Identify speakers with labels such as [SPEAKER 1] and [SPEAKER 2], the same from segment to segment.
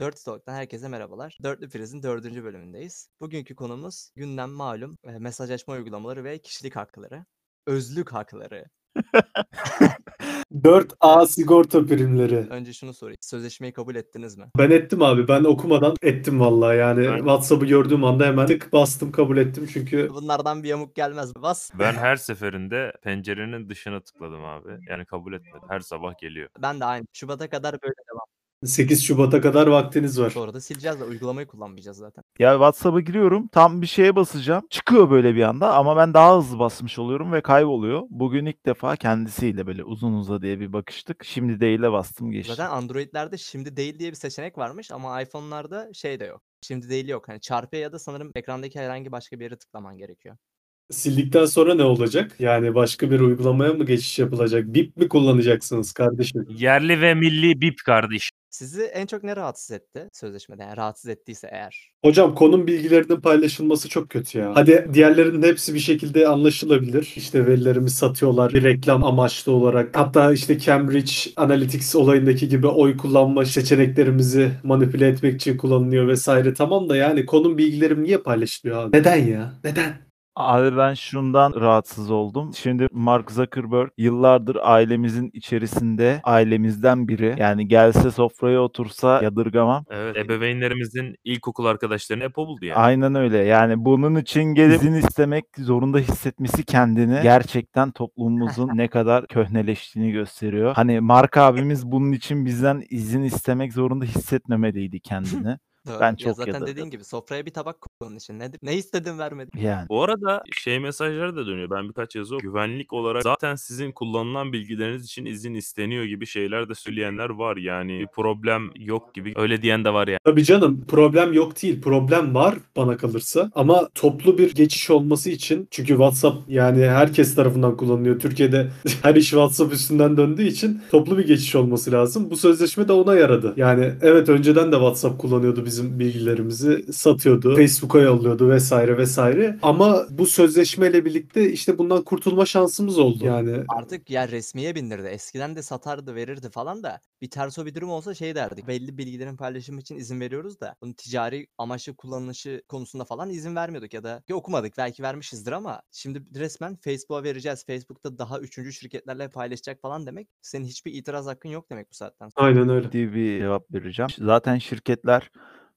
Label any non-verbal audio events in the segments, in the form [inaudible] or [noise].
[SPEAKER 1] Dört Talk'tan herkese merhabalar. Dörtlü Priz'in dördüncü bölümündeyiz. Bugünkü konumuz gündem malum e, mesajlaşma uygulamaları ve kişilik hakları. Özlük hakları. [laughs]
[SPEAKER 2] 4A sigorta primleri.
[SPEAKER 1] Önce şunu sorayım. Sözleşmeyi kabul ettiniz mi?
[SPEAKER 2] Ben ettim abi. Ben okumadan ettim vallahi yani.
[SPEAKER 3] Ben-
[SPEAKER 2] WhatsApp'ı gördüğüm anda hemen tık bastım kabul ettim çünkü
[SPEAKER 1] Bunlardan bir yamuk gelmez. Bas.
[SPEAKER 3] Ben her seferinde pencerenin dışına tıkladım abi. Yani kabul etmedim. Her sabah geliyor.
[SPEAKER 1] Ben de aynı. Şubat'a kadar böyle devam.
[SPEAKER 2] 8 Şubat'a kadar vaktiniz var.
[SPEAKER 1] Sonra da sileceğiz de uygulamayı kullanmayacağız zaten.
[SPEAKER 4] Ya WhatsApp'a giriyorum tam bir şeye basacağım. Çıkıyor böyle bir anda ama ben daha hızlı basmış oluyorum ve kayboluyor. Bugün ilk defa kendisiyle böyle uzun uza diye bir bakıştık. Şimdi değil'e bastım geçti.
[SPEAKER 1] Zaten Android'lerde şimdi değil diye bir seçenek varmış ama iPhone'larda şey de yok. Şimdi değil yok. Hani çarpıya ya da sanırım ekrandaki herhangi başka bir yere tıklaman gerekiyor.
[SPEAKER 2] Sildikten sonra ne olacak? Yani başka bir uygulamaya mı geçiş yapılacak? BIP mi kullanacaksınız kardeşim?
[SPEAKER 3] Yerli ve milli bip kardeş.
[SPEAKER 1] Sizi en çok ne rahatsız etti sözleşmede? Yani rahatsız ettiyse eğer.
[SPEAKER 2] Hocam konum bilgilerinin paylaşılması çok kötü ya. Hadi diğerlerinin hepsi bir şekilde anlaşılabilir. İşte verilerimi satıyorlar bir reklam amaçlı olarak. Hatta işte Cambridge Analytics olayındaki gibi oy kullanma seçeneklerimizi manipüle etmek için kullanılıyor vesaire. Tamam da yani konum bilgilerim niye paylaşılıyor abi? Neden ya? Neden?
[SPEAKER 4] Abi ben şundan rahatsız oldum. Şimdi Mark Zuckerberg yıllardır ailemizin içerisinde ailemizden biri. Yani gelse sofraya otursa yadırgamam.
[SPEAKER 3] Evet. Ebeveynlerimizin ilkokul arkadaşlarını hep o buldu yani.
[SPEAKER 4] Aynen öyle. Yani bunun için gelip izin istemek zorunda hissetmesi kendini gerçekten toplumumuzun [laughs] ne kadar köhneleştiğini gösteriyor. Hani Mark abimiz bunun için bizden izin istemek zorunda hissetmemeliydi kendini. [laughs]
[SPEAKER 1] Doğru.
[SPEAKER 4] Ben
[SPEAKER 1] Ya
[SPEAKER 4] çok
[SPEAKER 1] zaten
[SPEAKER 4] yadırgadım.
[SPEAKER 1] dediğin gibi sofraya bir tabak koyduğun için. Ne, ne istedin vermedin.
[SPEAKER 4] Yani.
[SPEAKER 3] Bu arada şey mesajları da dönüyor. Ben birkaç yazı okudum. Güvenlik olarak zaten sizin kullanılan bilgileriniz için izin isteniyor gibi şeyler de söyleyenler var. Yani bir problem yok gibi. Öyle diyen de var yani.
[SPEAKER 2] Tabii canım problem yok değil. Problem var bana kalırsa. Ama toplu bir geçiş olması için çünkü WhatsApp yani herkes tarafından kullanılıyor. Türkiye'de [laughs] her iş WhatsApp üstünden döndüğü için toplu bir geçiş olması lazım. Bu sözleşme de ona yaradı. Yani evet önceden de WhatsApp kullanıyordu bizim bilgilerimizi satıyordu. Facebook'a yolluyordu vesaire vesaire. Ama bu sözleşmeyle birlikte işte bundan kurtulma şansımız oldu. Yani
[SPEAKER 1] Artık ya resmiye bindirdi. Eskiden de satardı verirdi falan da bir ters o bir durum olsa şey derdik. Belli bilgilerin paylaşımı için izin veriyoruz da bunun ticari amaçlı kullanılışı konusunda falan izin vermiyorduk ya da ya okumadık belki vermişizdir ama şimdi resmen Facebook'a vereceğiz. Facebook'ta daha üçüncü şirketlerle paylaşacak falan demek senin hiçbir itiraz hakkın yok demek bu saatten sonra.
[SPEAKER 2] aynen öyle.
[SPEAKER 4] diye bir cevap vereceğim. Zaten şirketler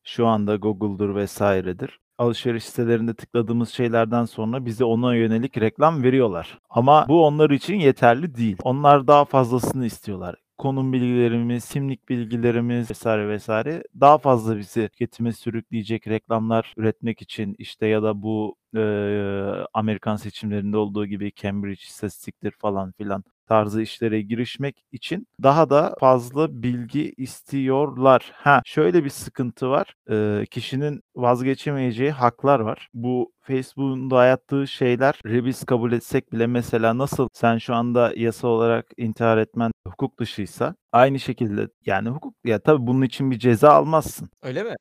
[SPEAKER 4] şu anda Google'dur vesairedir. Alışveriş sitelerinde tıkladığımız şeylerden sonra bize ona yönelik reklam veriyorlar. Ama bu onlar için yeterli değil. Onlar daha fazlasını istiyorlar. Konum bilgilerimiz, simlik bilgilerimiz vesaire vesaire daha fazla bizi tüketime sürükleyecek reklamlar üretmek için işte ya da bu eee, Amerikan seçimlerinde olduğu gibi Cambridge istatistiktir falan filan tarzı işlere girişmek için daha da fazla bilgi istiyorlar. Ha şöyle bir sıkıntı var. Ee, kişinin vazgeçemeyeceği haklar var. Bu Facebook'un dayattığı şeyler biz kabul etsek bile mesela nasıl sen şu anda yasa olarak intihar etmen hukuk dışıysa aynı şekilde yani hukuk ya tabii bunun için bir ceza almazsın.
[SPEAKER 1] Öyle mi?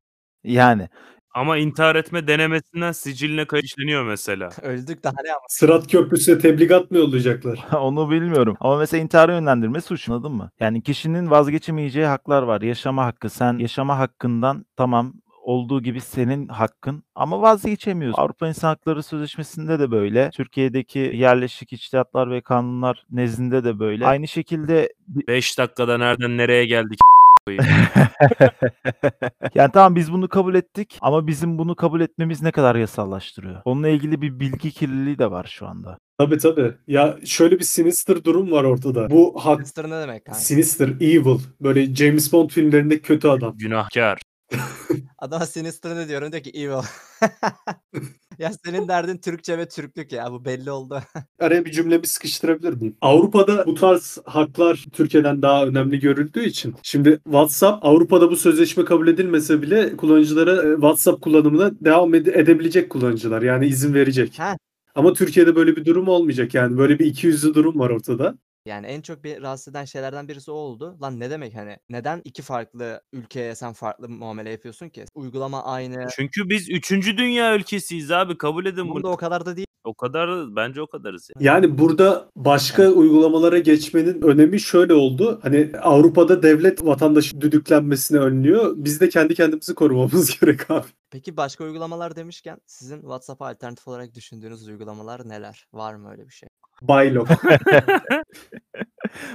[SPEAKER 4] Yani
[SPEAKER 3] Ama intihar etme denemesinden siciline kayıt işleniyor mesela. [laughs]
[SPEAKER 1] Öldük daha ne ama.
[SPEAKER 2] Sırat Köprüsü'ne tebligat mı yollayacaklar? [laughs]
[SPEAKER 4] Onu bilmiyorum. Ama mesela intihara yönlendirme suç anladın mı? Yani kişinin vazgeçemeyeceği haklar var. Yaşama hakkı. Sen yaşama hakkından tamam olduğu gibi senin hakkın ama vazgeçemiyorsun. Avrupa İnsan Hakları Sözleşmesi'nde de böyle. Türkiye'deki yerleşik içtihatlar ve kanunlar nezdinde de böyle. Aynı şekilde
[SPEAKER 3] 5 dakikada nereden nereye geldik. [laughs]
[SPEAKER 4] yani tamam biz bunu kabul ettik ama bizim bunu kabul etmemiz ne kadar yasallaştırıyor? Onunla ilgili bir bilgi kirliliği de var şu anda.
[SPEAKER 2] Tabii tabii. Ya şöyle bir sinister durum var ortada. Bu hak
[SPEAKER 1] Sinister ne demek kanka?
[SPEAKER 2] sinister, evil. Böyle James Bond filmlerindeki kötü adam.
[SPEAKER 3] Günahkar. [laughs]
[SPEAKER 1] Adama Sinister ne diyorum diyor ki evil. [laughs] ya senin derdin Türkçe ve Türklük ya bu belli oldu. [laughs]
[SPEAKER 2] Araya bir cümlemi sıkıştırabilir miyim? Avrupa'da bu tarz haklar Türkiye'den daha önemli görüldüğü için. Şimdi WhatsApp Avrupa'da bu sözleşme kabul edilmese bile kullanıcılara e, WhatsApp kullanımına devam ede- edebilecek kullanıcılar. Yani izin verecek.
[SPEAKER 1] Ha.
[SPEAKER 2] Ama Türkiye'de böyle bir durum olmayacak yani. Böyle bir ikiyüzlü durum var ortada.
[SPEAKER 1] Yani en çok beni rahatsız eden şeylerden birisi o oldu. Lan ne demek hani neden 2 farklı ülkeye sen farklı muamele yapıyorsun ki? Uygulama aynı.
[SPEAKER 3] Çünkü biz 3. dünya ülkesiyiz abi kabul edin bunu.
[SPEAKER 1] o kadar da değil.
[SPEAKER 3] O kadar bence o kadarız ya.
[SPEAKER 2] Yani burada başka
[SPEAKER 1] Evet.
[SPEAKER 2] uygulamalara geçmenin önemi şöyle oldu. Hani Avrupa'da devlet vatandaşı düdüklenmesini önlüyor. Biz de kendi kendimizi korumamız [laughs] gerek abi.
[SPEAKER 1] Peki başka uygulamalar demişken sizin WhatsApp'a alternatif olarak düşündüğünüz uygulamalar neler? Var mı öyle bir şey?
[SPEAKER 2] Baylok. [laughs]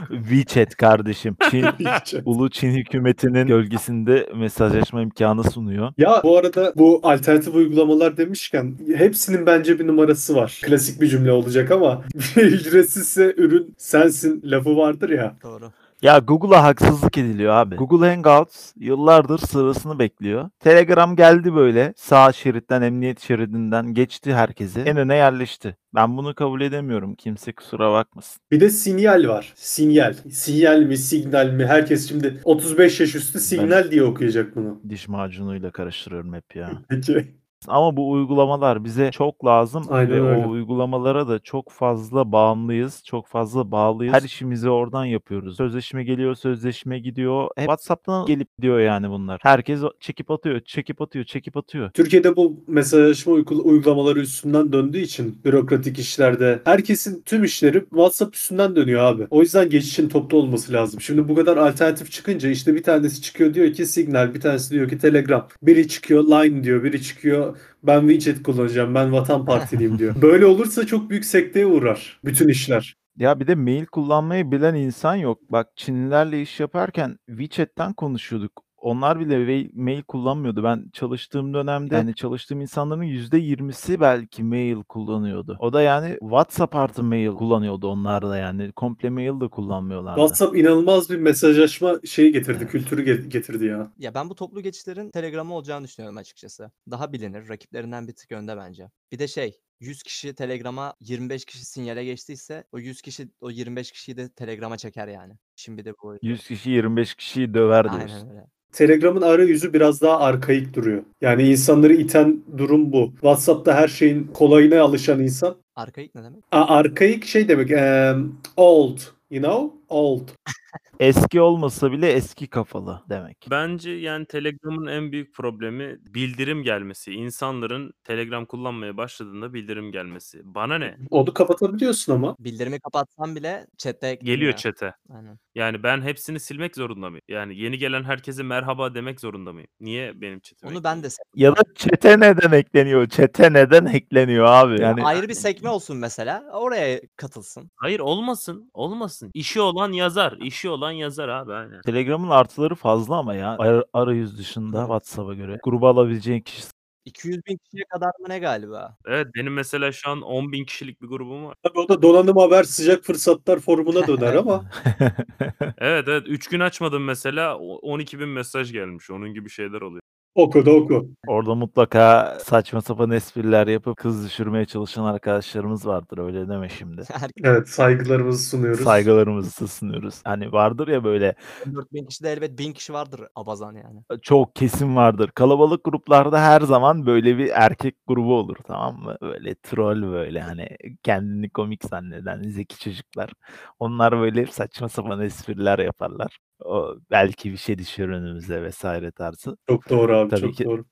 [SPEAKER 4] WeChat kardeşim. Çin, [laughs] Ulu Çin hükümetinin gölgesinde mesajlaşma imkanı sunuyor.
[SPEAKER 2] Ya bu arada bu alternatif uygulamalar demişken hepsinin bence bir numarası var. Klasik bir cümle olacak ama [laughs] ücretsizse ürün sensin lafı vardır ya.
[SPEAKER 1] Doğru.
[SPEAKER 4] Ya Google'a haksızlık ediliyor abi. Google Hangouts yıllardır sırasını bekliyor. Telegram geldi böyle sağ şeritten emniyet şeridinden geçti herkesi. En öne yerleşti. Ben bunu kabul edemiyorum. Kimse kusura bakmasın.
[SPEAKER 2] Bir de sinyal var. Sinyal. Sinyal mi, signal mi? Herkes şimdi 35 yaş üstü signal diye okuyacak bunu.
[SPEAKER 4] Diş macunuyla karıştırıyorum hep ya. [laughs]
[SPEAKER 2] Peki.
[SPEAKER 4] Ama bu uygulamalar bize çok lazım
[SPEAKER 2] Aynen
[SPEAKER 4] ve
[SPEAKER 2] öyle.
[SPEAKER 4] o uygulamalara da çok fazla bağımlıyız. Çok fazla bağlıyız. Her işimizi oradan yapıyoruz. Sözleşme geliyor, sözleşme gidiyor. Hep WhatsApp'tan gelip gidiyor yani bunlar. Herkes çekip atıyor, çekip atıyor, çekip atıyor.
[SPEAKER 2] Türkiye'de bu mesajlaşma uygul- uygulamaları üstünden döndüğü için bürokratik işlerde herkesin tüm işleri WhatsApp üstünden dönüyor abi. O yüzden geçişin toplu olması lazım. Şimdi bu kadar alternatif çıkınca işte bir tanesi çıkıyor diyor ki Signal, bir tanesi diyor ki Telegram. Biri çıkıyor Line diyor, biri çıkıyor ben WeChat kullanacağım, ben Vatan Partiliyim diyor. [laughs] Böyle olursa çok büyük sekteye uğrar bütün işler.
[SPEAKER 4] Ya bir de mail kullanmayı bilen insan yok. Bak Çinlilerle iş yaparken WeChat'ten konuşuyorduk. Onlar bile mail kullanmıyordu. Ben çalıştığım dönemde yani çalıştığım insanların %20'si belki mail kullanıyordu. O da yani WhatsApp artı mail kullanıyordu onlar da yani. Komple mail de kullanmıyorlardı.
[SPEAKER 2] WhatsApp inanılmaz bir mesajlaşma şeyi getirdi, kültürü ge- getirdi ya.
[SPEAKER 1] Ya ben bu toplu geçişlerin Telegram'ı olacağını düşünüyorum açıkçası. Daha bilinir, rakiplerinden bir tık önde bence. Bir de şey, 100 kişi Telegram'a 25 kişi sinyale geçtiyse o 100 kişi o 25 kişiyi de Telegram'a çeker yani. Şimdi de bu.
[SPEAKER 4] 100 kişi 25 kişiyi döver diyorsun.
[SPEAKER 1] Aynen öyle.
[SPEAKER 2] Telegram'ın arayüzü biraz daha arkaik duruyor. Yani insanları iten durum bu. WhatsApp'ta her şeyin kolayına alışan insan.
[SPEAKER 1] Arkaik ne demek?
[SPEAKER 2] A- arkaik şey demek. em, old. You know? Old. [laughs]
[SPEAKER 4] Eski olmasa bile eski kafalı demek.
[SPEAKER 3] Bence yani Telegram'ın en büyük problemi bildirim gelmesi. İnsanların Telegram kullanmaya başladığında bildirim gelmesi. Bana ne?
[SPEAKER 2] Onu kapatabiliyorsun ama.
[SPEAKER 1] Bildirimi kapatsan bile chat'te
[SPEAKER 3] Geliyor chat'e.
[SPEAKER 1] Aynen.
[SPEAKER 3] Yani ben hepsini silmek zorunda mıyım? Yani yeni gelen herkese merhaba demek zorunda mıyım? Niye benim chat'ime
[SPEAKER 1] Onu ben de sevdim.
[SPEAKER 4] Ya da çete neden ekleniyor? Çete neden ekleniyor abi? Yani
[SPEAKER 1] Ayrı bir sekme olsun mesela. Oraya katılsın.
[SPEAKER 3] Hayır olmasın. Olmasın. İşi olan yazar. işi olan yazar abi aynen.
[SPEAKER 4] Telegram'ın artıları fazla ama ya. Ar- arayüz dışında. WhatsApp'a göre. Gruba alabileceğin kişi
[SPEAKER 1] 200 bin kişiye kadar mı ne galiba?
[SPEAKER 3] Evet benim mesela şu an 10.000 kişilik bir grubum var.
[SPEAKER 2] Tabii o da donanım haber sıcak fırsatlar forumuna döner ama. [laughs]
[SPEAKER 3] Evet evet 3 gün açmadım mesela 12.000 mesaj gelmiş. Onun gibi şeyler oluyor.
[SPEAKER 2] Oku da oku.
[SPEAKER 4] Orada mutlaka saçma sapan espriler yapıp kız düşürmeye çalışan arkadaşlarımız vardır öyle deme şimdi. [laughs]
[SPEAKER 2] Evet saygılarımızı sunuyoruz.
[SPEAKER 4] Saygılarımızı sunuyoruz. Hani vardır ya böyle
[SPEAKER 1] 14 bin kişide elbet 1000 kişi vardır abazan yani.
[SPEAKER 4] çok kesin vardır. Kalabalık gruplarda her zaman böyle bir erkek grubu olur tamam mı? Böyle troll böyle hani kendini komik zanneden zeki çocuklar. Onlar böyle saçma sapan espriler yaparlar. O belki bir şey düşüyor önümüze vesaire tarzı.
[SPEAKER 2] Çok doğru abi
[SPEAKER 4] Tabii
[SPEAKER 2] çok
[SPEAKER 4] ki.
[SPEAKER 2] doğru.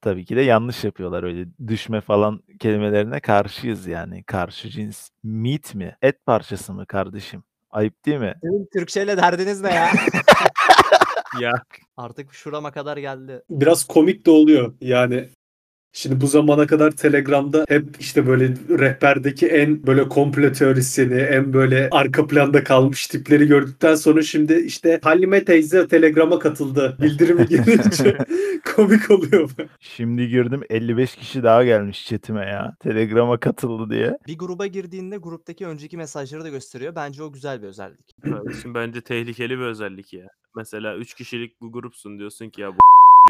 [SPEAKER 4] Tabii ki de yanlış yapıyorlar öyle düşme falan kelimelerine karşıyız yani. Karşı cins meat mi? Et parçası mı kardeşim? Ayıp değil mi?
[SPEAKER 1] Sizin Türkçeyle derdiniz ne ya? [laughs]
[SPEAKER 3] Ya
[SPEAKER 1] Artık şurama kadar geldi.
[SPEAKER 2] Biraz komik de oluyor. Yani Şimdi bu zamana kadar Telegram'da hep işte böyle rehberdeki en böyle komplo teorisyeni, en böyle arka planda kalmış tipleri gördükten sonra şimdi işte Halime teyze Telegram'a katıldı. [laughs] Bildirimi gelince [laughs] komik oluyor.
[SPEAKER 4] Şimdi girdim 55 kişi daha gelmiş chatime ya. Telegram'a katıldı diye.
[SPEAKER 1] Bir gruba girdiğinde gruptaki önceki mesajları da gösteriyor. Bence o güzel bir özellik.
[SPEAKER 3] kardeşim bence tehlikeli bir özellik ya. Mesela 3 kişilik bir grupsun diyorsun ki ya bu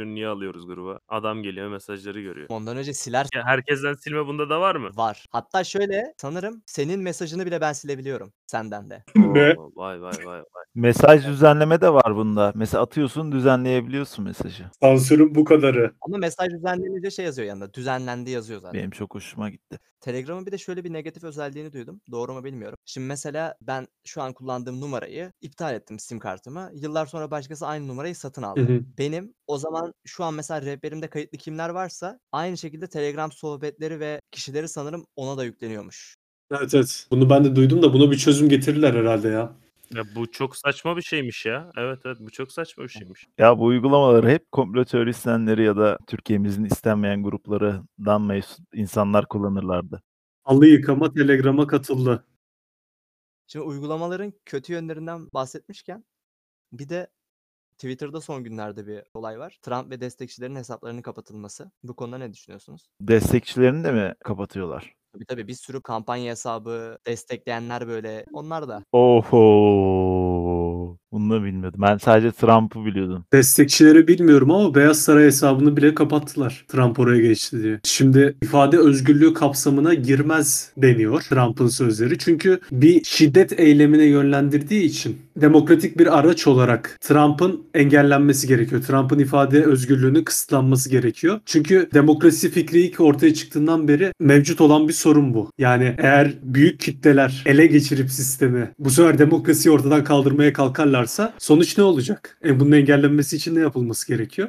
[SPEAKER 3] niye alıyoruz gruba? Adam geliyor mesajları görüyor.
[SPEAKER 1] Ondan önce siler
[SPEAKER 3] Ya herkesten silme bunda da var mı?
[SPEAKER 1] var. Hatta şöyle sanırım senin mesajını bile ben silebiliyorum. Senden de.
[SPEAKER 2] Ne?
[SPEAKER 3] Oo, vay vay vay vay.
[SPEAKER 4] Mesaj düzenleme de var bunda. Mesela atıyorsun düzenleyebiliyorsun mesajı.
[SPEAKER 2] Sansürün bu kadarı.
[SPEAKER 1] Ama mesaj düzenlenince şey yazıyor yanında. Düzenlendi yazıyor zaten.
[SPEAKER 4] Benim çok hoşuma gitti.
[SPEAKER 1] Telegram'ın bir de şöyle bir negatif özelliğini duydum. Doğru mu bilmiyorum. Şimdi mesela ben şu an kullandığım numarayı iptal ettim sim kartımı. Yıllar sonra başkası aynı numarayı satın aldı.
[SPEAKER 2] Hı hı.
[SPEAKER 1] Benim o zaman şu an mesela rehberimde kayıtlı kimler varsa aynı şekilde Telegram sohbetleri ve kişileri sanırım ona da yükleniyormuş.
[SPEAKER 2] Evet evet. Bunu ben de duydum da buna bir çözüm getirirler herhalde ya.
[SPEAKER 3] Ya bu çok saçma bir şeymiş ya. Evet evet bu çok saçma bir şeymiş.
[SPEAKER 4] Ya bu uygulamaları hep komplo teorisyenleri ya da Türkiye'mizin istenmeyen gruplarından mensup insanlar kullanırlardı.
[SPEAKER 2] Halı yıkama Telegram'a katıldı.
[SPEAKER 1] Şimdi uygulamaların kötü yönlerinden bahsetmişken bir de Twitter'da son günlerde bir olay var. Trump ve destekçilerin hesaplarının kapatılması. Bu konuda ne düşünüyorsunuz?
[SPEAKER 4] Destekçilerini de mi kapatıyorlar?
[SPEAKER 1] Tabii tabii bir sürü kampanya hesabı, destekleyenler böyle onlar da.
[SPEAKER 4] Oho. Bunu da bilmiyordum. Ben sadece Trump'ı biliyordum.
[SPEAKER 2] Destekçileri bilmiyorum ama Beyaz Saray hesabını bile kapattılar. Trump oraya geçti diye. Şimdi ifade özgürlüğü kapsamına girmez deniyor Trump'ın sözleri. Çünkü bir şiddet eylemine yönlendirdiği için demokratik bir araç olarak Trump'ın engellenmesi gerekiyor. Trump'ın ifade özgürlüğünün kısıtlanması gerekiyor. Çünkü demokrasi fikri ilk ortaya çıktığından beri mevcut olan bir sorun bu. Yani eğer büyük kitleler ele geçirip sistemi bu sefer demokrasiyi ortadan kaldırmaya kalkarlarsa sonuç ne olacak? E bunun engellenmesi için ne yapılması gerekiyor?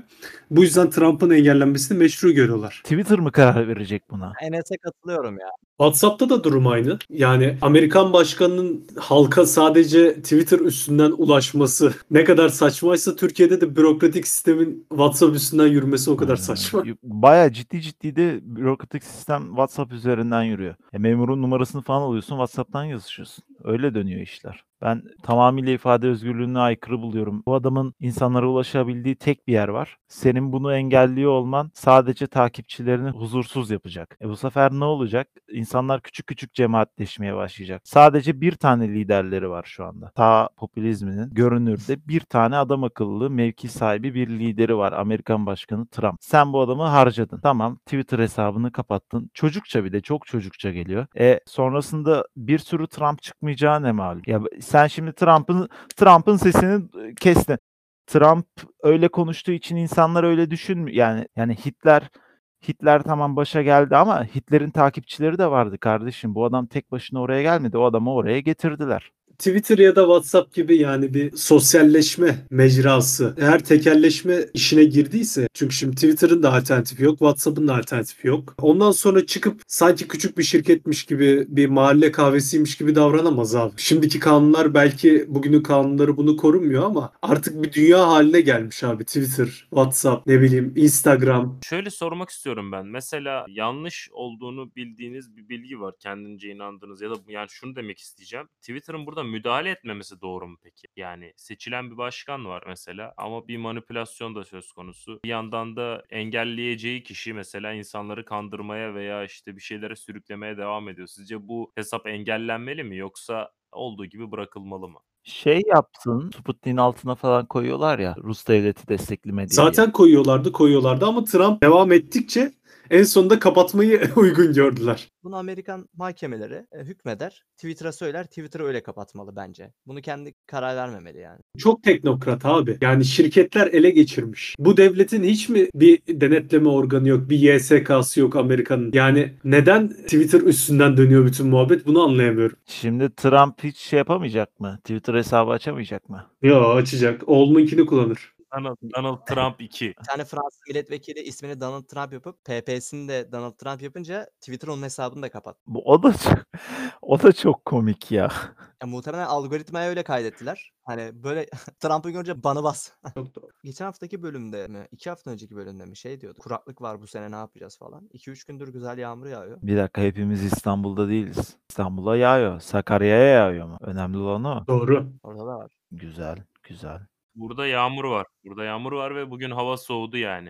[SPEAKER 2] Bu yüzden Trump'ın engellenmesini meşru görüyorlar.
[SPEAKER 4] Twitter mı karar verecek buna?
[SPEAKER 1] Enes'e katılıyorum ya.
[SPEAKER 2] WhatsApp'ta da durum aynı. Yani Amerikan başkanının halka sadece Twitter üstünden ulaşması ne kadar saçmaysa Türkiye'de de bürokratik sistemin WhatsApp üstünden yürümesi o kadar
[SPEAKER 4] öyle.
[SPEAKER 2] saçma.
[SPEAKER 4] Bayağı ciddi ciddi de bürokratik sistem WhatsApp üzerinden yürüyor. E, memurun numarasını falan alıyorsun WhatsApp'tan yazışıyorsun. Öyle dönüyor işler. Ben tamamıyla ifade özgürlüğüne aykırı buluyorum. Bu adamın insanlara ulaşabildiği tek bir yer var. Senin bunu engelliyor olman sadece takipçilerini huzursuz yapacak. E bu sefer ne olacak? İnsanlar küçük küçük cemaatleşmeye başlayacak. Sadece bir tane liderleri var şu anda. Ta popülizminin görünürde bir tane adam akıllı mevki sahibi bir lideri var. Amerikan Başkanı Trump. Sen bu adamı harcadın. Tamam Twitter hesabını kapattın. Çocukça bir de çok çocukça geliyor. E sonrasında bir sürü Trump çıkmayacağı ne malum? Ya sen şimdi Trump'ın Trump'ın sesini kestin. Trump öyle konuştuğu için insanlar öyle düşünmüyor. Yani yani Hitler Hitler tamam başa geldi ama Hitler'in takipçileri de vardı kardeşim. Bu adam tek başına oraya gelmedi. O adamı oraya getirdiler.
[SPEAKER 2] Twitter ya da WhatsApp gibi yani bir sosyalleşme mecrası eğer tekelleşme işine girdiyse çünkü şimdi Twitter'ın da alternatifi yok WhatsApp'ın da alternatifi yok. Ondan sonra çıkıp sanki küçük bir şirketmiş gibi bir mahalle kahvesiymiş gibi davranamaz abi. Şimdiki kanunlar belki bugünün kanunları bunu korumuyor ama artık bir dünya haline gelmiş abi Twitter, WhatsApp, ne bileyim Instagram.
[SPEAKER 3] Şöyle sormak istiyorum ben. Mesela yanlış olduğunu bildiğiniz bir bilgi var. Kendince inandığınız ya da yani şunu demek isteyeceğim. Twitter'ın burada müdahale etmemesi doğru mu peki? Yani seçilen bir başkan var mesela ama bir manipülasyon da söz konusu. Bir yandan da engelleyeceği kişi mesela insanları kandırmaya veya işte bir şeylere sürüklemeye devam ediyor. Sizce bu hesap engellenmeli mi yoksa olduğu gibi bırakılmalı mı?
[SPEAKER 4] Şey yapsın, Sputnik'in altına falan koyuyorlar ya Rus devleti destekli medya diye.
[SPEAKER 2] Zaten koyuyorlardı koyuyorlardı ama Trump devam ettikçe en sonunda kapatmayı [laughs] uygun gördüler.
[SPEAKER 1] Bunu Amerikan mahkemeleri e, hükmeder. Twitter'a söyler. Twitter öyle kapatmalı bence. Bunu kendi karar vermemeli yani.
[SPEAKER 2] Çok teknokrat abi. Yani şirketler ele geçirmiş. Bu devletin hiç mi bir denetleme organı yok, bir YSK'sı yok Amerika'nın? Yani neden Twitter üstünden dönüyor bütün muhabbet bunu anlayamıyorum.
[SPEAKER 4] Şimdi Trump hiç şey yapamayacak mı? Twitter hesabı açamayacak mı?
[SPEAKER 2] Yo açacak. Oğlununkini kullanır.
[SPEAKER 3] Donald, Donald [laughs] Trump 2.
[SPEAKER 1] Bir tane Fransız milletvekili ismini Donald Trump yapıp PP'sini de Donald Trump yapınca Twitter onun hesabını da kapat.
[SPEAKER 4] Bu o da çok, o da çok komik ya.
[SPEAKER 1] Ya muhtemelen algoritmaya öyle kaydettiler. Hani böyle [laughs] Trump'ı görünce bana bas. [laughs]
[SPEAKER 2] Çok doğru.
[SPEAKER 1] Geçen haftaki bölümde mi? iki hafta önceki bölümde mi? Şey diyordu. Kuraklık var bu sene ne yapacağız falan. 2-3 gündür güzel yağmur yağıyor.
[SPEAKER 4] Bir dakika hepimiz İstanbul'da değiliz. İstanbul'a yağıyor. Sakarya'ya yağıyor mu? Önemli olan o.
[SPEAKER 2] Doğru.
[SPEAKER 1] Orada da var.
[SPEAKER 4] Güzel, güzel.
[SPEAKER 3] Burada yağmur var. Burada yağmur var ve bugün hava soğudu yani.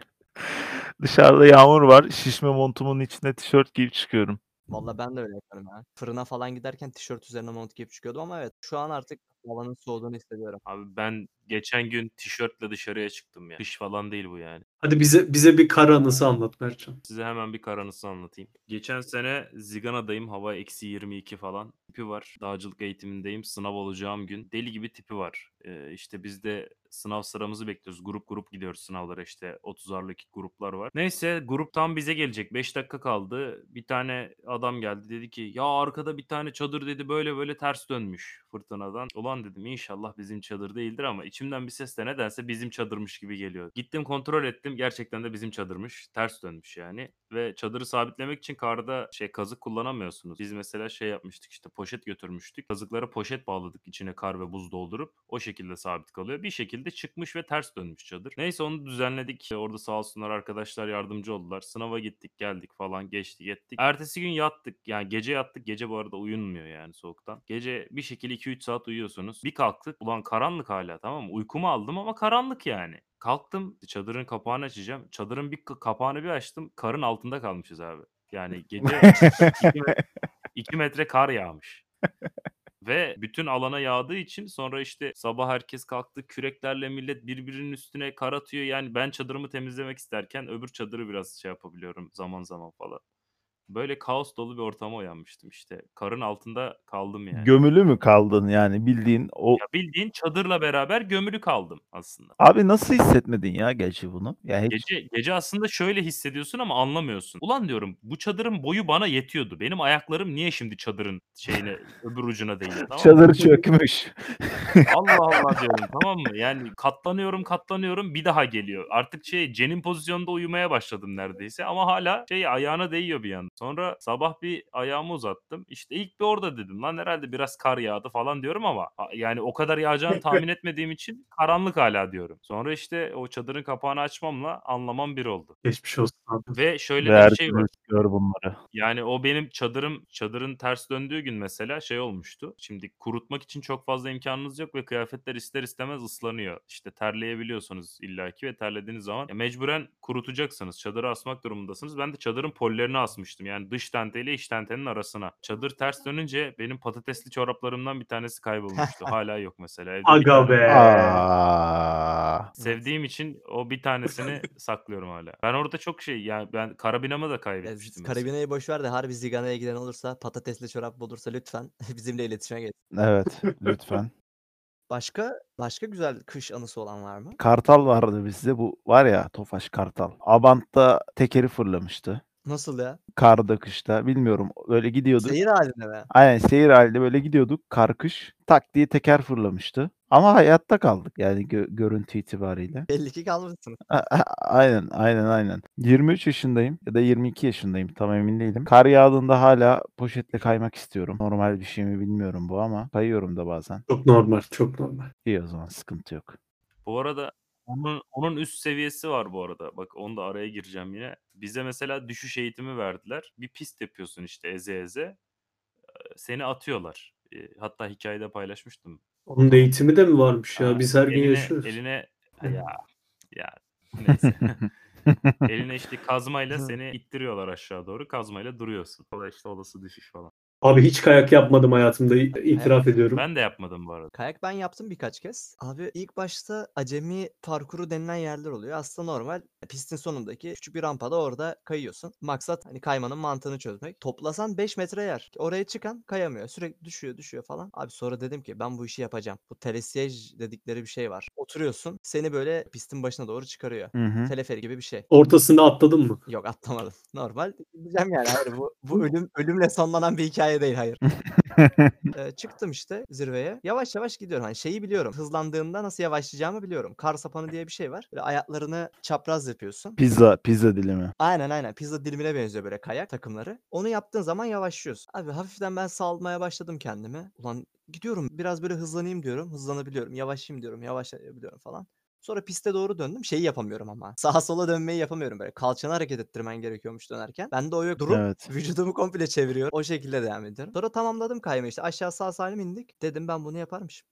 [SPEAKER 4] Dışarıda yağmur var. Şişme montumun içine tişört giyip çıkıyorum.
[SPEAKER 1] Valla ben de öyle yaparım ya. Fırına falan giderken tişört üzerine mont giyip çıkıyordum ama evet şu an artık Havanın soğuduğunu hissediyorum.
[SPEAKER 3] Abi ben geçen gün tişörtle dışarıya çıktım ya. Kış falan değil bu yani.
[SPEAKER 2] Hadi bize bize bir kar anısı anlat Mertcan.
[SPEAKER 3] Size hemen bir karanısı anlatayım. Geçen sene Zigana'dayım. Hava eksi 22 falan. Tipi var. Dağcılık eğitimindeyim. Sınav olacağım gün. Deli gibi tipi var. Ee, işte biz de sınav sıramızı bekliyoruz. Grup grup gidiyoruz sınavlara işte. 30'arlı iki gruplar var. Neyse grup tam bize gelecek. 5 dakika kaldı. Bir tane adam geldi. Dedi ki ya arkada bir tane çadır dedi böyle böyle ters dönmüş fırtınadan. Ulan dedim inşallah bizim çadır değildir ama içimden bir ses de nedense bizim çadırmış gibi geliyor. Gittim kontrol ettim. Gerçekten de bizim çadırmış. Ters dönmüş yani. Ve çadırı sabitlemek için karda şey kazık kullanamıyorsunuz. Biz mesela şey yapmıştık işte poşet götürmüştük. Kazıklara poşet bağladık içine kar ve buz doldurup o şekilde sabit kalıyor. Bir şekilde çıkmış ve ters dönmüş çadır. Neyse onu düzenledik. Orada sağ olsunlar arkadaşlar yardımcı oldular. Sınava gittik geldik falan geçtik ettik. Ertesi gün yattık. Yani gece yattık. Gece bu arada uyunmuyor yani soğuktan. Gece bir şekilde 2-3 saat uyuyorsunuz. Bir kalktık. Ulan karanlık hala tamam mı? Uykumu aldım ama karanlık yani. Kalktım çadırın kapağını açacağım. Çadırın bir kapağını bir açtım. Karın altında kalmışız abi. Yani gece [laughs] 2 metre kar yağmış. Ve bütün alana yağdığı için sonra işte sabah herkes kalktı küreklerle millet birbirinin üstüne kar atıyor. Yani ben çadırımı temizlemek isterken öbür çadırı biraz şey yapabiliyorum zaman zaman falan. Böyle kaos dolu bir ortama uyanmıştım işte. Karın altında kaldım yani.
[SPEAKER 4] Gömülü mü kaldın yani bildiğin o
[SPEAKER 3] ya bildiğin çadırla beraber gömülü kaldım aslında.
[SPEAKER 4] Abi nasıl hissetmedin ya gerçi bunu? Ya hiç
[SPEAKER 3] Gece gece aslında şöyle hissediyorsun ama anlamıyorsun. Ulan diyorum bu çadırın boyu bana yetiyordu. Benim ayaklarım niye şimdi çadırın şeyine [laughs] öbür ucuna değiyor tamam
[SPEAKER 4] çadır çökmüş. [laughs]
[SPEAKER 3] Allah Allah diyorum tamam mı? Yani katlanıyorum katlanıyorum bir daha geliyor. Artık şey cenin pozisyonda uyumaya başladım neredeyse ama hala şey ayağına değiyor bir yandan. Sonra sabah bir ayağımı uzattım. İşte ilk bir orada dedim lan herhalde biraz kar yağdı falan diyorum ama yani o kadar yağacağını tahmin [laughs] etmediğim için karanlık hala diyorum. Sonra işte o çadırın kapağını açmamla anlamam bir oldu.
[SPEAKER 2] Geçmiş olsun abi.
[SPEAKER 3] Ve şöyle
[SPEAKER 4] Ve
[SPEAKER 3] bir şey var.
[SPEAKER 4] bunları.
[SPEAKER 3] Yani o benim çadırım çadırın ters döndüğü gün mesela şey olmuştu. Şimdi kurutmak için çok fazla imkanınız yok ve kıyafetler ister istemez ıslanıyor. İşte terleyebiliyorsunuz illaki ve terlediğiniz zaman mecburen kurutacaksınız. Çadırı asmak durumundasınız. Ben de çadırın pollerini asmıştım. Yani dış tenteyle iç tentenin arasına. Çadır ters dönünce benim patatesli çoraplarımdan bir tanesi kaybolmuştu. [laughs] Hala yok mesela. Evde
[SPEAKER 2] Aga be.
[SPEAKER 4] Aa.
[SPEAKER 3] Sevdiğim için o bir tanesini [laughs] saklıyorum hala. Ben orada çok şey yani ben karabinamı da kaybetmiştim. mesela.
[SPEAKER 1] Karabina'yı boş ver de harbi Zigana'ya giden olursa patatesli çorap bulursa lütfen [laughs] bizimle iletişime geç.
[SPEAKER 4] Evet lütfen.
[SPEAKER 1] Başka başka güzel kış anısı olan var mı?
[SPEAKER 4] Kartal vardı bizde bu var ya Tofaş Kartal. Abant'ta tekeri fırlamıştı.
[SPEAKER 1] Nasıl ya?
[SPEAKER 4] Karda kışta bilmiyorum böyle gidiyorduk.
[SPEAKER 1] Seyir halinde mi?
[SPEAKER 4] Aynen seyir halinde böyle gidiyorduk kar kış tak diye teker fırlamıştı. Ama hayatta kaldık yani gö- görüntü itibariyle.
[SPEAKER 1] Belli ki.
[SPEAKER 4] A- a- Aynen aynen aynen. 23 yaşındayım ya da 22 yaşındayım tam emin değilim. Kar yağdığında hala poşetle kaymak istiyorum. Normal bir şey mi bilmiyorum bu ama kayıyorum da bazen.
[SPEAKER 2] Çok normal, çok normal.
[SPEAKER 4] İyi o zaman sıkıntı yok.
[SPEAKER 3] Bu arada onun onun üst seviyesi var bu arada. Bak onu da araya gireceğim yine. Bize mesela düşüş eğitimi verdiler. Bir pist yapıyorsun işte eze eze. Eee, Seni atıyorlar. Eee, hatta hikayede paylaşmıştım.
[SPEAKER 2] Onun da eğitimi de mi varmış ya?
[SPEAKER 3] Ha,
[SPEAKER 2] Biz her gün
[SPEAKER 3] eline,
[SPEAKER 2] yaşıyoruz.
[SPEAKER 3] Eline ya ya neyse. [laughs] eline işte kazmayla seni ittiriyorlar aşağı doğru. Kazmayla duruyorsun. O da işte olası düşüş falan.
[SPEAKER 2] Abi hiç kayak yapmadım hayatımda. itiraf ediyorum.
[SPEAKER 3] Ben de yapmadım bu arada.
[SPEAKER 1] Kayak ben yaptım birkaç kez. Abi ilk başta acemi parkuru denilen yerler oluyor. Aslında normal pistin sonundaki küçük bir rampada orada kayıyorsun. Maksat hani kaymanın mantığını çözmek. Toplasan 5 metre yer. Oraya çıkan kayamıyor. Sürekli düşüyor düşüyor falan. Abi sonra dedim ki ben bu işi yapacağım. Bu telesiyej dedikleri bir şey var. Oturuyorsun seni böyle pistin başına doğru çıkarıyor.
[SPEAKER 4] Hı hı.
[SPEAKER 1] Teleferik gibi bir şey.
[SPEAKER 2] Ortasında atladın mı?
[SPEAKER 1] Yok atlamadım. [laughs] Normal gideceğim yani. Hayır bu, bu [laughs] ölüm ölümle sonlanan bir hikaye değil hayır. [laughs] [laughs] Eee, çıktım işte zirveye. Yavaş yavaş gidiyorum. Hani şeyi biliyorum. Hızlandığında nasıl yavaşlayacağımı biliyorum. Kar sapanı diye bir şey var. Böyle ayaklarını çapraz yapıyorsun.
[SPEAKER 4] pizza pizza dilimi.
[SPEAKER 1] Aynen aynen. Pizza dilimine benziyor böyle kayak takımları. Onu yaptığın zaman yavaşlıyorsun. Abi hafiften ben salmaya başladım kendimi. Ulan gidiyorum biraz böyle hızlanayım diyorum. Hızlanabiliyorum. Yavaşlayayım diyorum. Yavaşlayabiliyorum falan. Sonra piste doğru döndüm. Şeyi yapamıyorum ama. Sağa sola dönmeyi yapamıyorum böyle. Kalçanı hareket ettirmen gerekiyormuş dönerken. Ben de o yok. Durup
[SPEAKER 4] Evet. [laughs]
[SPEAKER 1] vücudumu komple çeviriyorum. O şekilde devam ediyorum. Sonra tamamladım kaymayı işte. Aşağı sağ salim indik. Dedim ben bunu yaparmışım.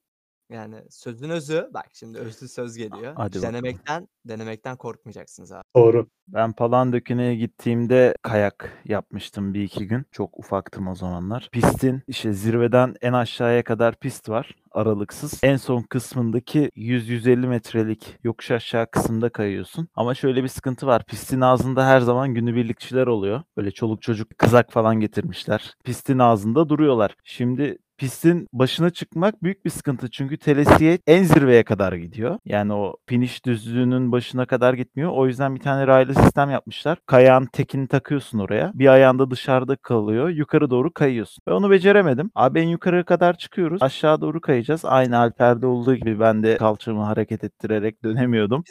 [SPEAKER 1] Yani sözün özü bak şimdi özlü söz geliyor.
[SPEAKER 4] Hadi bakalım.
[SPEAKER 1] denemekten denemekten korkmayacaksınız abi.
[SPEAKER 2] Doğru.
[SPEAKER 4] Ben Palandöken'e gittiğimde kayak yapmıştım bir iki gün. Çok ufaktım o zamanlar. Pistin işte zirveden en aşağıya kadar pist var aralıksız. En son kısmındaki 100-150 metrelik yokuş aşağı kısımda kayıyorsun. Ama şöyle bir sıkıntı var. Pistin ağzında her zaman günübirlikçiler oluyor. Böyle çoluk çocuk kızak falan getirmişler. Pistin ağzında duruyorlar. Şimdi pistin başına çıkmak büyük bir sıkıntı. Çünkü telesiye en zirveye kadar gidiyor. Yani o finish düzlüğünün başına kadar gitmiyor. O yüzden bir tane raylı sistem yapmışlar. Kayağın tekini takıyorsun oraya. Bir ayağın da dışarıda kalıyor. Yukarı doğru kayıyorsun. Ben onu beceremedim. Abi en yukarıya kadar çıkıyoruz. Aşağı doğru kayacağız. Aynı Alper'de olduğu gibi ben de kalçamı hareket ettirerek dönemiyordum.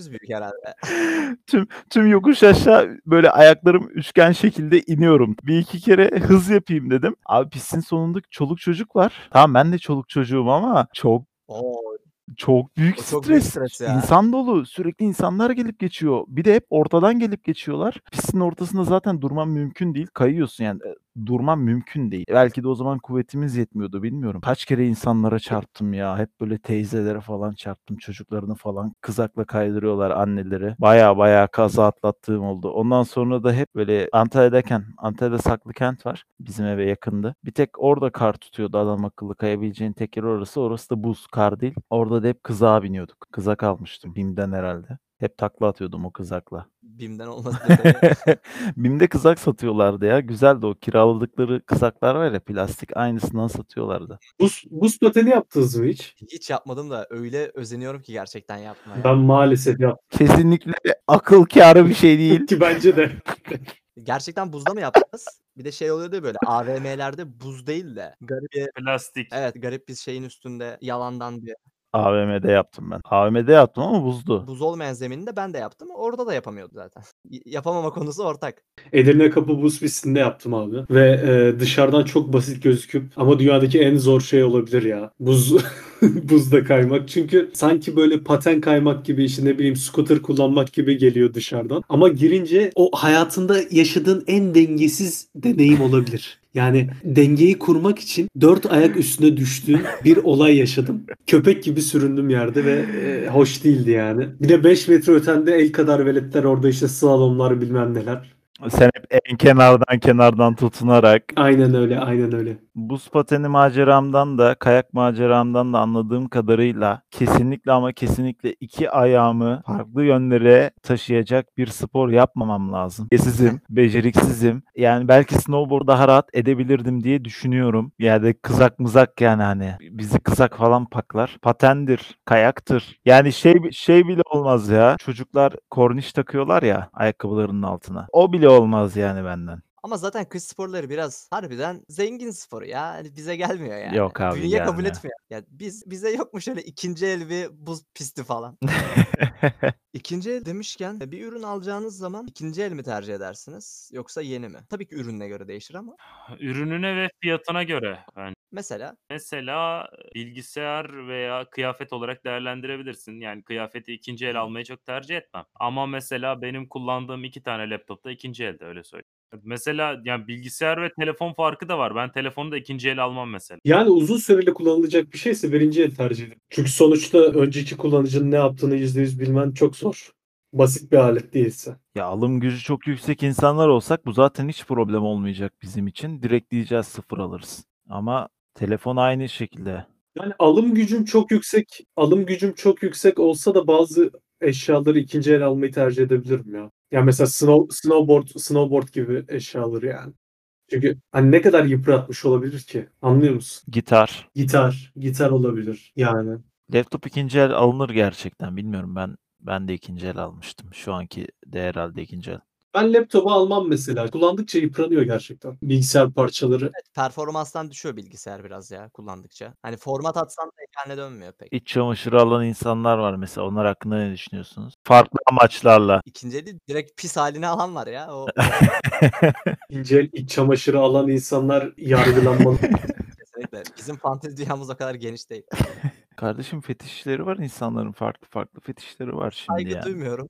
[SPEAKER 1] Büyük herhalde. [laughs]
[SPEAKER 4] tüm tüm yokuş aşağı böyle ayaklarım üçgen şekilde iniyorum. Bir iki kere hız yapayım dedim. Abi pistin sonunda çoluk çocuk var. Tamam ben de çoluk çocuğum ama çok
[SPEAKER 1] Oo,
[SPEAKER 4] çok büyük
[SPEAKER 1] O çok büyük
[SPEAKER 4] stres.
[SPEAKER 1] stres ya.
[SPEAKER 4] İnsan dolu. Sürekli insanlar gelip geçiyor. Bir de hep ortadan gelip geçiyorlar. Pistin ortasında zaten durman mümkün değil. Kayıyorsun yani. Durman mümkün değil. Belki de o zaman kuvvetimiz yetmiyordu bilmiyorum. Kaç kere insanlara çarptım ya. Hep böyle teyzelere falan çarptım. Çocuklarını falan kızakla kaydırıyorlar anneleri. Baya baya kaza atlattığım oldu. Ondan sonra da hep böyle Antalya'dayken Antalya'da saklı kent var. Bizim eve yakındı. Bir tek orada kar tutuyordu adam akıllı kayabileceğin tek yer orası. Orası da buz kar değil. Orada da hep kızağa biniyorduk. Kızak almıştım BİM'den herhalde. Hep takla atıyordum o kızakla.
[SPEAKER 1] BİM'den detayı. [laughs]
[SPEAKER 4] BİM'de kızak satıyorlardı ya. Güzeldi o kiraladıkları kızaklar var ya plastik aynısından satıyorlardı.
[SPEAKER 2] Buz, buz pateni yaptınız mı hiç?
[SPEAKER 1] Hiç yapmadım da öyle özeniyorum ki gerçekten yapmaya.
[SPEAKER 2] Ben maalesef yaptım.
[SPEAKER 4] Kesinlikle akıl kârı bir şey değil. [laughs]
[SPEAKER 2] Ki bence de. [laughs]
[SPEAKER 1] Gerçekten buzda mı yaptınız? Bir de şey oluyordu ya böyle AVM'lerde buz değil de garip bir
[SPEAKER 3] Plastik.
[SPEAKER 1] evet garip bir şeyin üstünde yalandan bir
[SPEAKER 4] AVM'de yaptım ben. AVM'de yaptım ama buzdu.
[SPEAKER 1] buz olmayan zemininde ben de yaptım. Orada da yapamıyordu zaten. Yapamama konusu ortak.
[SPEAKER 2] Edirne Kapı Buz Pisti'nde yaptım abi. Ve e, dışarıdan çok basit gözüküp ama dünyadaki en zor şey olabilir ya. Buz [laughs] buzda kaymak. Çünkü sanki böyle paten kaymak gibi işte ne bileyim scooter kullanmak gibi geliyor dışarıdan. Ama girince o hayatında yaşadığın en dengesiz deneyim olabilir. Yani dengeyi kurmak için dört ayak üstüne düştüğün bir olay yaşadım. Köpek gibi süründüm yerde ve e, hoş değildi yani. Bir de 5 metre ötende el kadar veletler orada işte slalomlar bilmem neler.
[SPEAKER 4] Sen en kenardan kenardan tutunarak
[SPEAKER 2] Aynen öyle, aynen öyle.
[SPEAKER 4] buz pateni maceramdan da kayak maceramdan da anladığım kadarıyla kesinlikle ama kesinlikle iki ayağımı farklı yönlere taşıyacak bir spor yapmamam lazım. Esizim, [laughs] beceriksizim. Yani belki snowboard daha rahat edebilirdim diye düşünüyorum. Yani kızak mızak yani hani bizi kızak falan paklar. Patendir, kayaktır. Yani şey şey bile olmaz ya. Çocuklar korniş takıyorlar ya ayakkabılarının altına. O bile olmaz yani benden.
[SPEAKER 1] Ama zaten kış sporları biraz harbiden zengin sporu ya. Hani bize gelmiyor yani.
[SPEAKER 4] Yok abi,
[SPEAKER 1] Bünye kabul
[SPEAKER 4] gelmiyor.
[SPEAKER 1] etmiyor. Ya biz bize yok mu şöyle ikinci el bir buz pisti falan. [laughs] İkinci el demişken e, bir ürün alacağınız zaman ikinci el mi tercih edersiniz yoksa yeni mi? Tabii ki ürününe göre değişir ama
[SPEAKER 3] Ürününe ve fiyatına göre. Yani
[SPEAKER 1] mesela
[SPEAKER 3] mesela bilgisayar veya kıyafet olarak değerlendirebilirsin. Yani kıyafeti ikinci el almayı çok tercih etmem. Ama mesela benim kullandığım iki tane laptop da ikinci elde öyle söyleyeyim. Mesela yani bilgisayar ve telefon farkı da var. Ben telefonu da ikinci el almam mesela.
[SPEAKER 2] Yani uzun süreli kullanılacak bir şeyse birinci el tercih ederim. Çünkü sonuçta önceki kullanıcının ne yaptığını %100 bilmen çok zor. Basit bir alet değilse.
[SPEAKER 4] Ya alım gücü çok yüksek insanlar olsak bu zaten hiç problem olmayacak bizim için. Direkt diyeceğiz sıfır alırız. Ama telefon aynı şekilde.
[SPEAKER 2] Yani alım gücüm çok yüksek, alım gücüm çok yüksek olsa da bazı eşyaları ikinci el almayı tercih edebilirim ya. Yani mesela snow, snowboard, snowboard gibi eşyaları yani. Çünkü hani ne kadar yıpratmış olabilir ki? Anlıyor musun?
[SPEAKER 4] Gitar.
[SPEAKER 2] Gitar, gitar olabilir yani.
[SPEAKER 4] Laptop ikinci el alınır gerçekten. Bilmiyorum ben ben de ikinci el almıştım. Şu anki de herhalde ikinci el.
[SPEAKER 2] Ben laptopu almam mesela. Kullandıkça yıpranıyor gerçekten. Bilgisayar parçaları.
[SPEAKER 1] evet, performanstan düşüyor bilgisayar biraz ya kullandıkça. Hani format atsan da ekrana dönmüyor pek.
[SPEAKER 4] İç çamaşırı alan insanlar var mesela. Onlar hakkında ne düşünüyorsunuz? Farklı amaçlarla.
[SPEAKER 1] İkinci eli direkt pis haline alan var ya. O [laughs]
[SPEAKER 2] İnce el iç çamaşırı alan insanlar yargılanmalı. [laughs]
[SPEAKER 1] kesinlikle. Bizim fantezi dünyamız o kadar geniş değil.
[SPEAKER 4] Kardeşim fetişleri var insanların farklı farklı fetişleri var şimdi
[SPEAKER 1] Saygı
[SPEAKER 4] yani.
[SPEAKER 1] duymuyorum.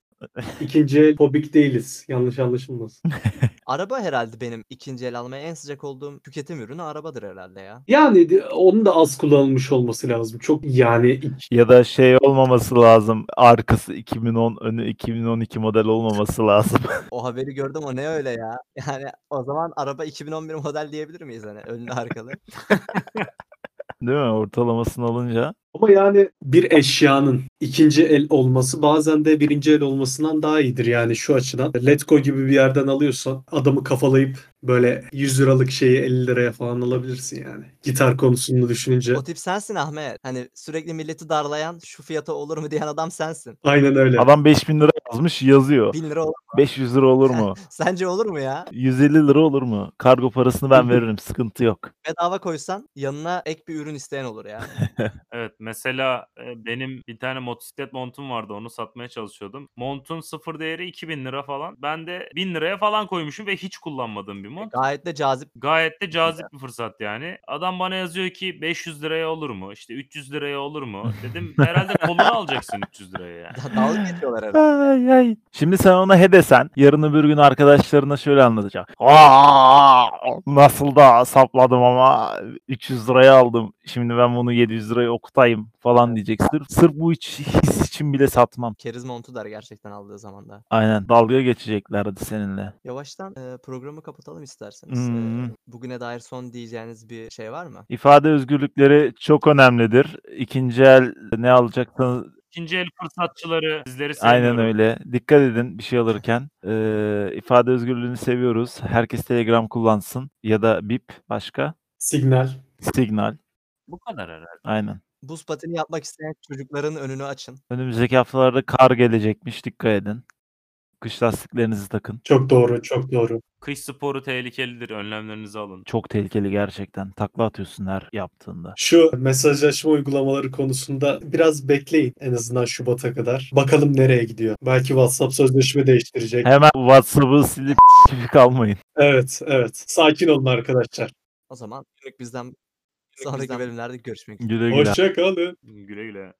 [SPEAKER 2] İkinci el fobik değiliz. Yanlış anlaşılmasın. [laughs]
[SPEAKER 1] Araba herhalde benim ikinci el almaya en sıcak olduğum tüketim ürünü arabadır herhalde ya.
[SPEAKER 2] Yani de- onun da az kullanılmış olması lazım. Çok yani
[SPEAKER 4] Ya da şey olmaması lazım. Arkası 2010, önü 2012 model olmaması lazım. [laughs]
[SPEAKER 1] O haberi gördüm o ne öyle ya. Yani o zaman araba 2011 model diyebilir miyiz hani önlü arkalı. [laughs]
[SPEAKER 4] Değil mi? Ortalamasını alınca.
[SPEAKER 2] ama yani bir eşyanın ikinci el olması bazen de birinci el olmasından daha iyidir yani şu açıdan. Letgo gibi bir yerden alıyorsan adamı kafalayıp böyle 100 liralık şeyi 50 liraya falan alabilirsin yani. Gitar konusunu düşününce.
[SPEAKER 1] O tip sensin Ahmet. Hani sürekli milleti darlayan şu fiyata olur mu diyen adam sensin.
[SPEAKER 2] Aynen öyle.
[SPEAKER 4] Adam 5000 lira yazmış yazıyor.
[SPEAKER 1] 1000 lira olur.
[SPEAKER 4] 500 lira olur mu? [laughs]
[SPEAKER 1] Sence olur mu ya?
[SPEAKER 4] 150 lira olur mu? Kargo parasını ben veririm. Sıkıntı yok.
[SPEAKER 1] Bedava koysan yanına ek bir ürün isteyen olur ya. [laughs]
[SPEAKER 3] Evet mesela e, benim bir tane motosiklet montum vardı onu satmaya çalışıyordum. Montun sıfır değeri 2000 lira falan. Ben de 1000 liraya falan koymuşum ve hiç kullanmadığım bir mont.
[SPEAKER 1] Gayet de cazip.
[SPEAKER 3] Gayet de cazip bir fırsat yani. Adam bana yazıyor ki 500 liraya olur mu? İşte 300 liraya olur mu? [laughs] Dedim herhalde kolunu alacaksın 300 liraya yani.
[SPEAKER 1] Da- Dalga geçiyorlar herhalde.
[SPEAKER 4] Ay ay. Şimdi sen ona he desen yarın öbür gün arkadaşlarına şöyle anlatacak. Aa, nasıl da sapladım ama 300 liraya aldım. Şimdi ben bunu 700 liraya okutayım falan diyecek. Sırf, sırf bu hiç, his için bile satmam.
[SPEAKER 1] Keriz montu der gerçekten aldığı zaman da.
[SPEAKER 4] Aynen. Dalga geçeceklerdi seninle.
[SPEAKER 1] Yavaştan e, programı kapatalım isterseniz. E,
[SPEAKER 4] Hmm.
[SPEAKER 1] bugüne dair son diyeceğiniz bir şey var mı?
[SPEAKER 4] İfade özgürlükleri çok önemlidir. İkinci el ne alacaksanız
[SPEAKER 3] İkinci el fırsatçıları sizleri
[SPEAKER 4] Aynen
[SPEAKER 3] sevmiyorum.
[SPEAKER 4] öyle. Dikkat edin bir şey alırken. Ee, ifade özgürlüğünü seviyoruz. Herkes Telegram kullansın. Ya da BIP başka.
[SPEAKER 2] Signal.
[SPEAKER 4] Signal.
[SPEAKER 3] Bu kadar herhalde.
[SPEAKER 4] Aynen.
[SPEAKER 1] Buz pateni yapmak isteyen çocukların önünü açın.
[SPEAKER 4] Önümüzdeki haftalarda kar gelecekmiş. Dikkat edin. Kış lastiklerinizi takın.
[SPEAKER 2] Çok doğru, çok doğru.
[SPEAKER 3] Kış sporu tehlikelidir. Önlemlerinizi alın.
[SPEAKER 4] Çok tehlikeli gerçekten. Takla atıyorsun her yaptığında.
[SPEAKER 2] Şu mesajlaşma uygulamaları konusunda biraz bekleyin en azından Şubat'a kadar. Bakalım nereye gidiyor. Belki WhatsApp sözleşme değiştirecek.
[SPEAKER 4] Hemen WhatsApp'ı silip [laughs] kalmayın.
[SPEAKER 2] Evet, evet. Sakin olun arkadaşlar.
[SPEAKER 1] O zaman günlük bizden sonraki bölümlerde görüşmek üzere.
[SPEAKER 4] Güle güle.
[SPEAKER 2] Hoşça kalın.
[SPEAKER 3] Güle güle.